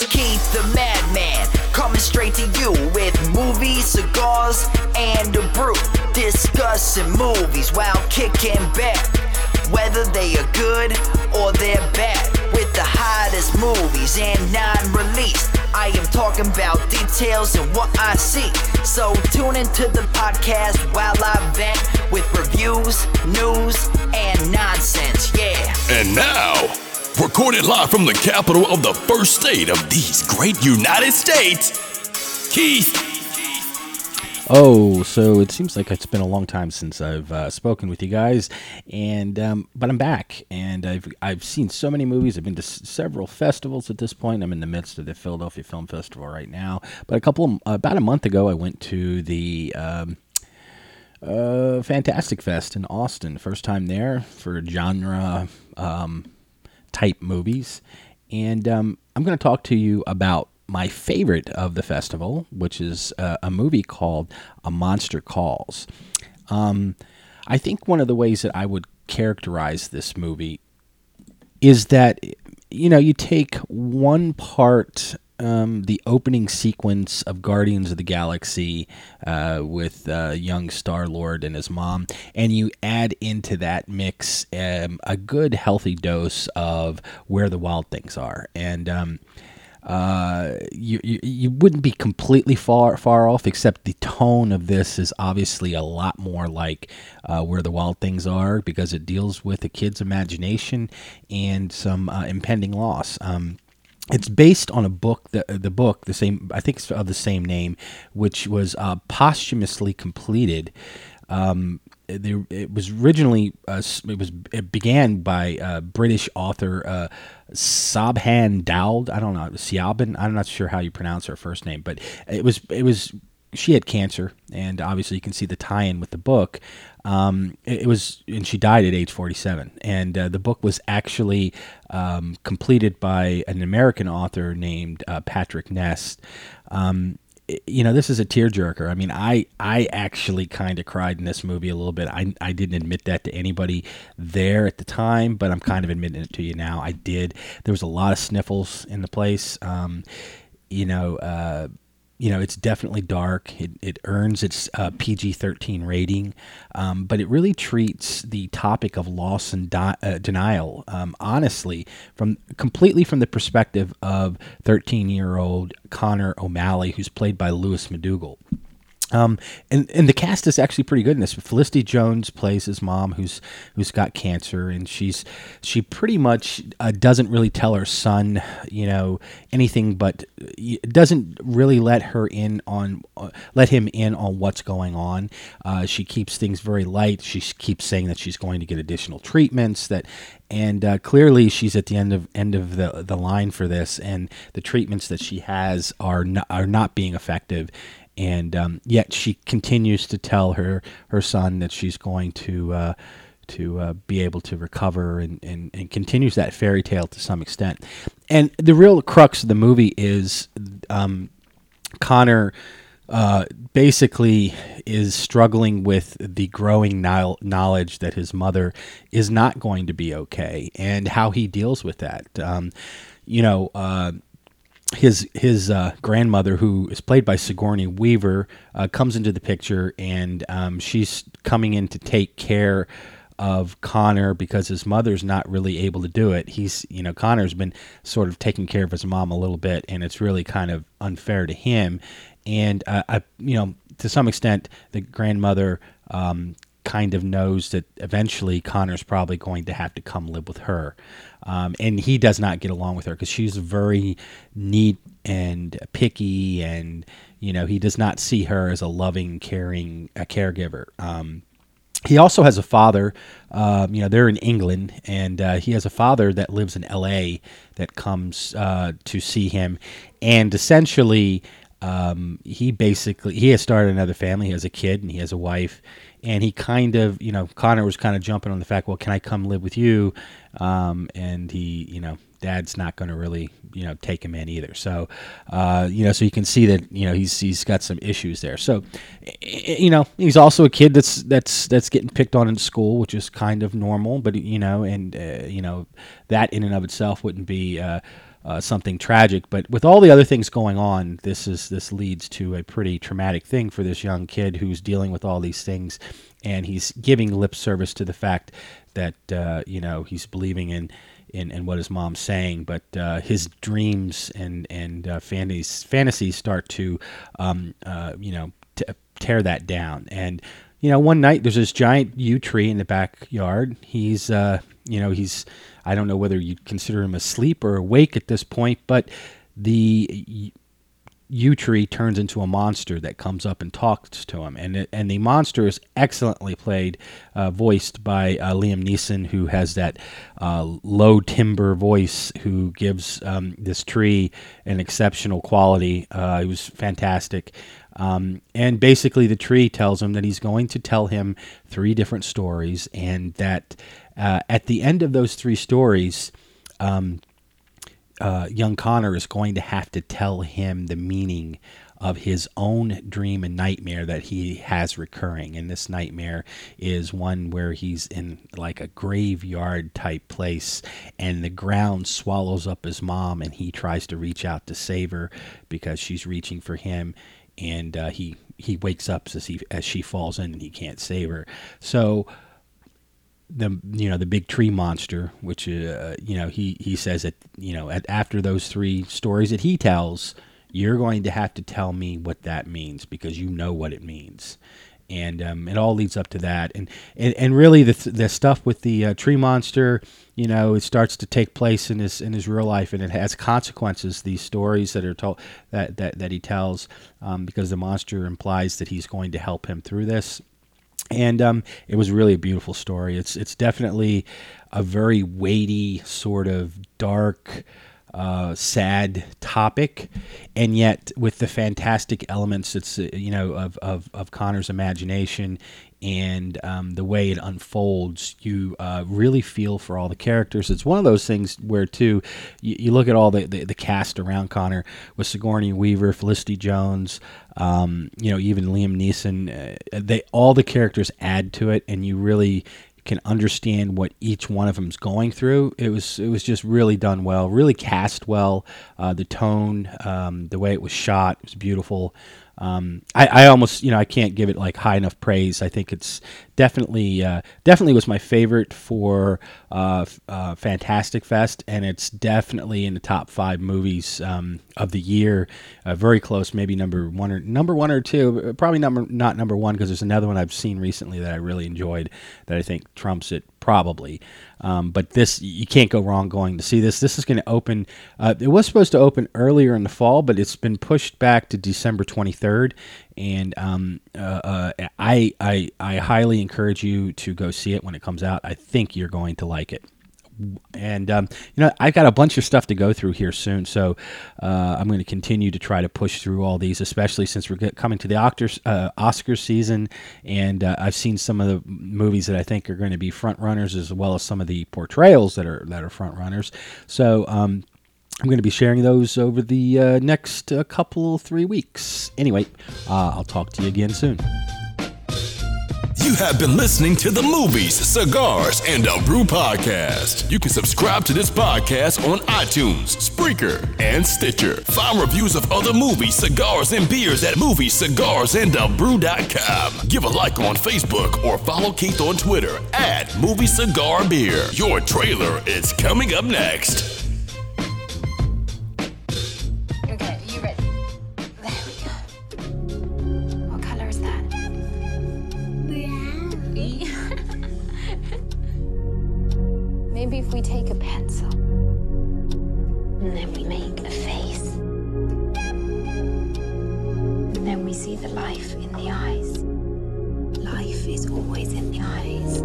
host, Keith the Madman, coming straight to you with movies, cigars, and a brew. Discussing movies while kicking back, whether they are good or they're bad. With the hottest movies and non released, I am talking about details and what I see. So tune into the podcast while I vent with reviews, news, and nonsense. Yeah. And now, recorded live from the capital of the first state of these great United States, Keith. Oh, so it seems like it's been a long time since I've uh, spoken with you guys, and um, but I'm back, and I've I've seen so many movies. I've been to s- several festivals at this point. I'm in the midst of the Philadelphia Film Festival right now, but a couple of, about a month ago, I went to the. Um, uh, Fantastic Fest in Austin. First time there for genre um, type movies. And um, I'm going to talk to you about my favorite of the festival, which is uh, a movie called A Monster Calls. Um, I think one of the ways that I would characterize this movie is that you know you take one part um, the opening sequence of Guardians of the Galaxy uh, with uh, young Star Lord and his mom, and you add into that mix um, a good healthy dose of where the wild things are, and um, uh, you, you you wouldn't be completely far far off, except the tone of this is obviously a lot more like uh, where the wild things are because it deals with a kid's imagination and some uh, impending loss. Um, it's based on a book, the, the book, the same, I think it's of the same name, which was uh, posthumously completed. Um, it was originally uh, it was it began by uh, British author uh, Sabhan Dowd. I don't know Siabhan. I'm not sure how you pronounce her first name, but it was it was she had cancer, and obviously you can see the tie-in with the book. Um, it, was, and she died at age 47. And uh, the book was actually um, completed by an American author named uh, Patrick Ness. Um, you know, this is a tearjerker. I mean, I I actually kind of cried in this movie a little bit. I I didn't admit that to anybody there at the time, but I'm kind of admitting it to you now. I did. There was a lot of sniffles in the place. Um, you know, uh, you know, it's definitely dark. It, it earns its uh, PG 13 rating, um, but it really treats the topic of loss and di- uh, denial, um, honestly, from completely from the perspective of 13 year old Conor O'Malley, who's played by Lewis MacDougall. Um, and and the cast is actually pretty good in this. Felicity Jones plays his mom, who's who's got cancer, and she's she pretty much uh, doesn't really tell her son, you know, anything, but doesn't really let her in on uh, let him in on what's going on. Uh, she keeps things very light. She keeps saying that she's going to get additional treatments that. And uh, clearly, she's at the end of end of the the line for this, and the treatments that she has are not, are not being effective and um, yet she continues to tell her her son that she's going to uh, to uh, be able to recover and, and, and continues that fairy tale to some extent. And the real crux of the movie is um, Conor uh, basically is struggling with the growing knowledge that his mother is not going to be okay and how he deals with that. Um, you know, uh, his his uh, grandmother, who is played by Sigourney Weaver, uh, comes into the picture, and um, she's coming in to take care of Conor because his mother's not really able to do it. He's you know Conor's been sort of taking care of his mom a little bit, and it's really kind of unfair to him. And uh, I you know to some extent the grandmother. Um, kind of knows that eventually Conor's probably going to have to come live with her. Um, and he does not get along with her because she's very neat and picky, and you know he does not see her as a loving, caring a caregiver. Um, he also has a father. Um, you know, they're in England, and uh, he has a father that lives in L.A. that comes uh, to see him, and essentially, um, he basically he has started another family. He has a kid, and he has a wife, and he kind of, you know, Conor was kind of jumping on the fact, well, can I come live with you? Um, and he, you know, dad's not going to really, you know, take him in either. So, uh, you know, so you can see that, you know, he's he's got some issues there. So, you know, he's also a kid that's that's that's getting picked on in school, which is kind of normal. But you know, and uh, you know, that in and of itself wouldn't be. Uh, uh, something tragic. But with all the other things going on, this is this leads to a pretty traumatic thing for this young kid who's dealing with all these things, and he's giving lip service to the fact that uh, you know he's believing in. In, in what his mom's saying, but uh, his dreams and and uh, fantasies fantasies start to, um, uh, you know, t- tear that down. And you know, one night there's this giant yew tree in the backyard. He's, uh, you know, he's I don't know whether you'd consider him asleep or awake at this point, but the yew tree turns into a monster that comes up and talks to him, and and the monster is excellently played, uh, voiced by uh, Liam Neeson, who has that uh, low timbre voice, who gives um, this tree an exceptional quality. Uh, it was fantastic. Um, and basically, the tree tells him that he's going to tell him three different stories, and that uh, at the end of those three stories, um, uh, young Conor is going to have to tell him the meaning of his own dream and nightmare that he has recurring. And this nightmare is one where he's in like a graveyard type place and the ground swallows up his mom and he tries to reach out to save her because she's reaching for him and uh, he he wakes up as he as she falls in and he can't save her. So the you know the big tree monster, which uh, you know he he says that you know at, after those three stories that he tells, you're going to have to tell me what that means because you know what it means, and um, it all leads up to that, and and, and really the the stuff with the uh, tree monster, you know, it starts to take place in his in his real life, and it has consequences. These stories that are told that that that he tells, um, because the monster implies that he's going to help him through this and um, it was really a beautiful story. It's it's definitely a very weighty, sort of dark, uh, sad topic, and yet with the fantastic elements, it's uh, you know of, of of Conor's imagination and um, the way it unfolds, you uh, really feel for all the characters. It's one of those things where, too, you, you look at all the, the, the, cast around Conor with Sigourney Weaver, Felicity Jones, um, you know, even Liam Neeson. Uh, they all the characters add to it, and you really can understand what each one of them's going through. It was it was just really done well, really cast well. Uh, the tone, um, the way it was shot it was beautiful. Um, I, I, almost, you know, I can't give it like high enough praise. I think it's definitely, uh, definitely was my favorite for uh, uh, Fantastic Fest, and it's definitely in the top five movies um, of the year. Uh, very close, maybe number one or number one or two. Probably number not number one because there's another one I've seen recently that I really enjoyed that I think trumps it probably. Um, but this, you can't go wrong going to see this. This is going to open. Uh, it was supposed to open earlier in the fall, but it's been pushed back to December 23rd. And um, uh, uh, I, I, I highly encourage you to go see it when it comes out. I think you're going to like it and um, you know I've got a bunch of stuff to go through here soon, so uh, I'm going to continue to try to push through all these, especially since we're coming to the Oscars, uh, Oscar season, and uh, I've seen some of the movies that I think are going to be front runners, as well as some of the portrayals that are that are front runners. So. Um, I'm going to be sharing those over the uh, next uh, couple three weeks. Anyway, uh, I'll talk to you again soon. You have been listening to the Movies, Cigars, and a Brew podcast. You can subscribe to this podcast on iTunes, Spreaker, and Stitcher. Find reviews of other movies, cigars, and beers at moviescigarsandabrew.com. Give a like on Facebook or follow Keith on Twitter at Movie Cigar Beer. Your trailer is coming up next. And then we make a face. And then we see the life in the eyes. Life is always in the eyes.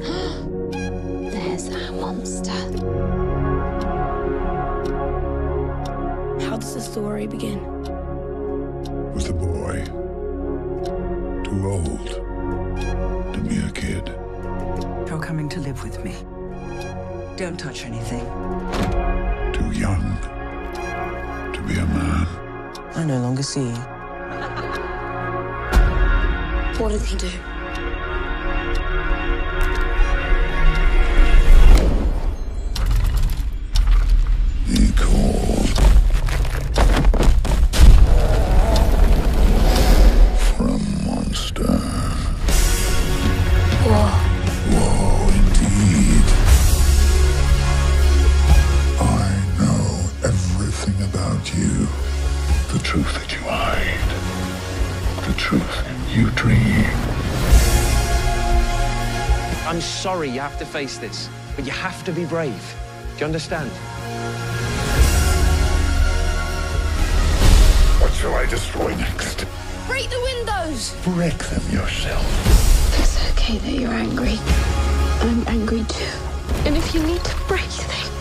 There's our monster. How does the story begin? With a boy. Too old to be a kid. You're coming to live with me. Don't touch anything. Too young to be a man. I no longer see you. What did he do? Truth you dream. I'm sorry you have to face this, but you have to be brave. Do you understand? What shall I destroy next? Break the windows! Break them yourself. It's okay that you're angry. I'm angry too. And if you need to break things,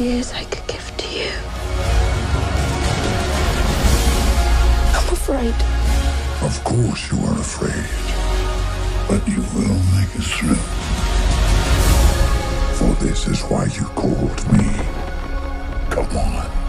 years I could give to you. I'm afraid. Of course you are afraid. But you will make it through. For this is why you called me. Come on.